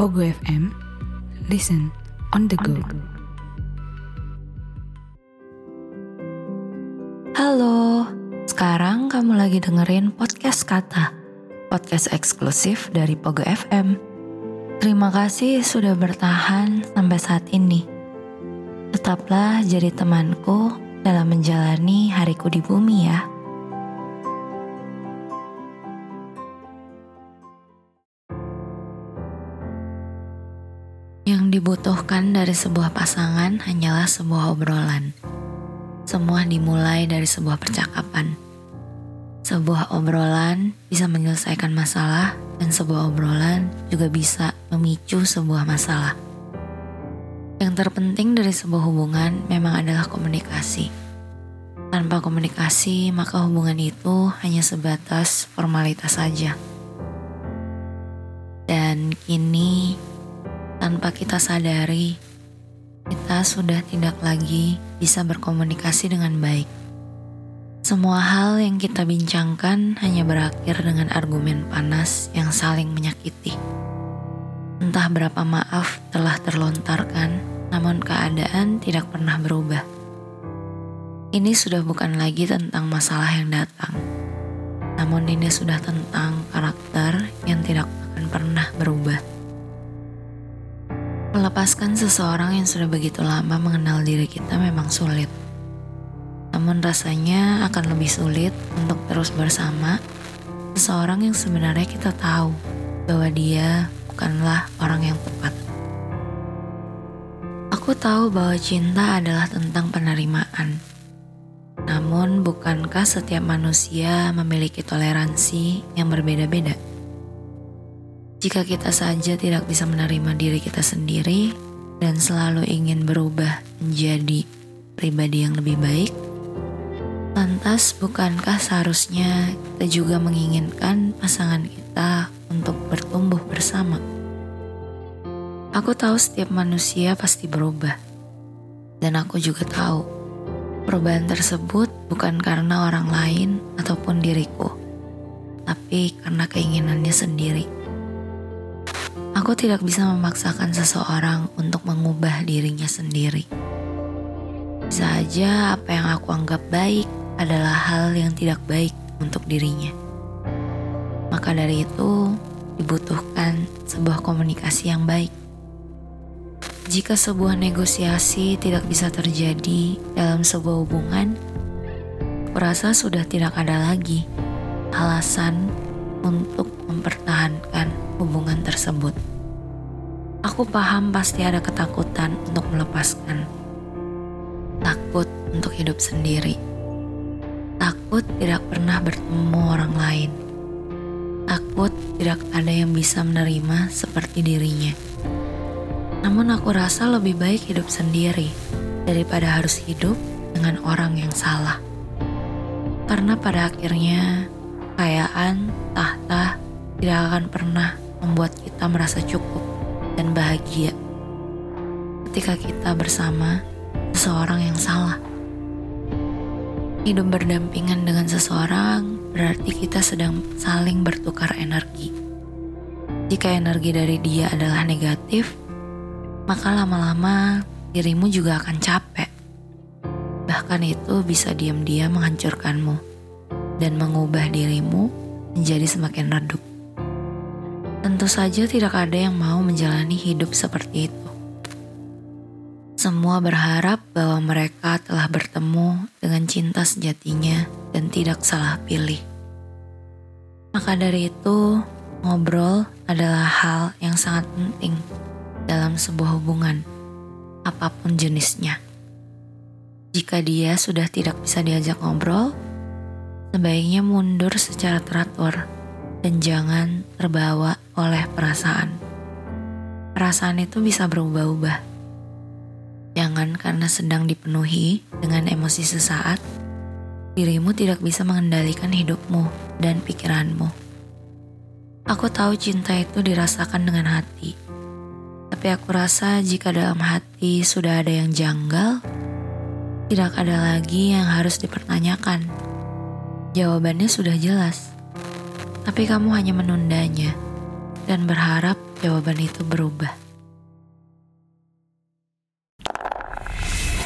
Pogo FM, listen on the go. Halo, sekarang kamu lagi dengerin podcast Kata, podcast eksklusif dari Pogo FM. Terima kasih sudah bertahan sampai saat ini. Tetaplah jadi temanku dalam menjalani hariku di bumi ya. Yang dibutuhkan dari sebuah pasangan hanyalah sebuah obrolan. Semua dimulai dari sebuah percakapan. Sebuah obrolan bisa menyelesaikan masalah, dan sebuah obrolan juga bisa memicu sebuah masalah. Yang terpenting dari sebuah hubungan memang adalah komunikasi. Tanpa komunikasi, maka hubungan itu hanya sebatas formalitas saja. Dan kini tanpa kita sadari, kita sudah tidak lagi bisa berkomunikasi dengan baik. Semua hal yang kita bincangkan hanya berakhir dengan argumen panas yang saling menyakiti. Entah berapa maaf telah terlontarkan, namun keadaan tidak pernah berubah. Ini sudah bukan lagi tentang masalah yang datang, namun ini sudah tentang karakter yang tidak akan pernah berubah. Melepaskan seseorang yang sudah begitu lama mengenal diri kita memang sulit. Namun rasanya akan lebih sulit untuk terus bersama seseorang yang sebenarnya kita tahu bahwa dia bukanlah orang yang tepat. Aku tahu bahwa cinta adalah tentang penerimaan. Namun bukankah setiap manusia memiliki toleransi yang berbeda-beda? Jika kita saja tidak bisa menerima diri kita sendiri dan selalu ingin berubah menjadi pribadi yang lebih baik, lantas bukankah seharusnya kita juga menginginkan pasangan kita untuk bertumbuh bersama? Aku tahu setiap manusia pasti berubah, dan aku juga tahu perubahan tersebut bukan karena orang lain ataupun diriku, tapi karena keinginannya sendiri. Aku tidak bisa memaksakan seseorang untuk mengubah dirinya sendiri. Bisa aja apa yang aku anggap baik adalah hal yang tidak baik untuk dirinya. Maka dari itu, dibutuhkan sebuah komunikasi yang baik. Jika sebuah negosiasi tidak bisa terjadi dalam sebuah hubungan, kurasa sudah tidak ada lagi alasan untuk mempertahankan hubungan tersebut. Aku paham pasti ada ketakutan untuk melepaskan. Takut untuk hidup sendiri. Takut tidak pernah bertemu orang lain. Takut tidak ada yang bisa menerima seperti dirinya. Namun aku rasa lebih baik hidup sendiri daripada harus hidup dengan orang yang salah. Karena pada akhirnya kekayaan, tahta tidak akan pernah membuat kita merasa cukup dan bahagia ketika kita bersama seseorang yang salah. Hidup berdampingan dengan seseorang berarti kita sedang saling bertukar energi. Jika energi dari dia adalah negatif, maka lama-lama dirimu juga akan capek. Bahkan itu bisa diam-diam menghancurkanmu dan mengubah dirimu menjadi semakin redup. Tentu saja tidak ada yang mau menjalani hidup seperti itu. Semua berharap bahwa mereka telah bertemu dengan cinta sejatinya dan tidak salah pilih. Maka dari itu, ngobrol adalah hal yang sangat penting dalam sebuah hubungan, apa pun jenisnya. Jika dia sudah tidak bisa diajak ngobrol, sebaiknya mundur secara teratur dan jangan terbawa oleh perasaan. Perasaan itu bisa berubah-ubah. Jangan karena sedang dipenuhi dengan emosi sesaat, dirimu tidak bisa mengendalikan hidupmu dan pikiranmu. Aku tahu cinta itu dirasakan dengan hati, tapi aku rasa jika dalam hati sudah ada yang janggal, tidak ada lagi yang harus dipertanyakan. Jawabannya sudah jelas tapi kamu hanya menundanya. Dan berharap jawaban itu berubah.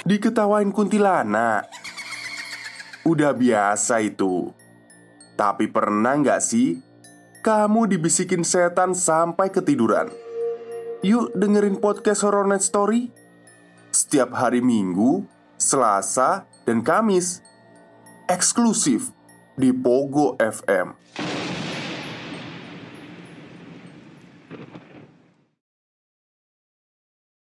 Diketawain kuntilanak. Udah biasa itu. Tapi pernah nggak sih Kamu dibisikin setan sampai ketiduran? Yuk dengerin podcast Horror Night Story Setiap hari Minggu, Selasa, dan Kamis. Eksklusif di Pogo FM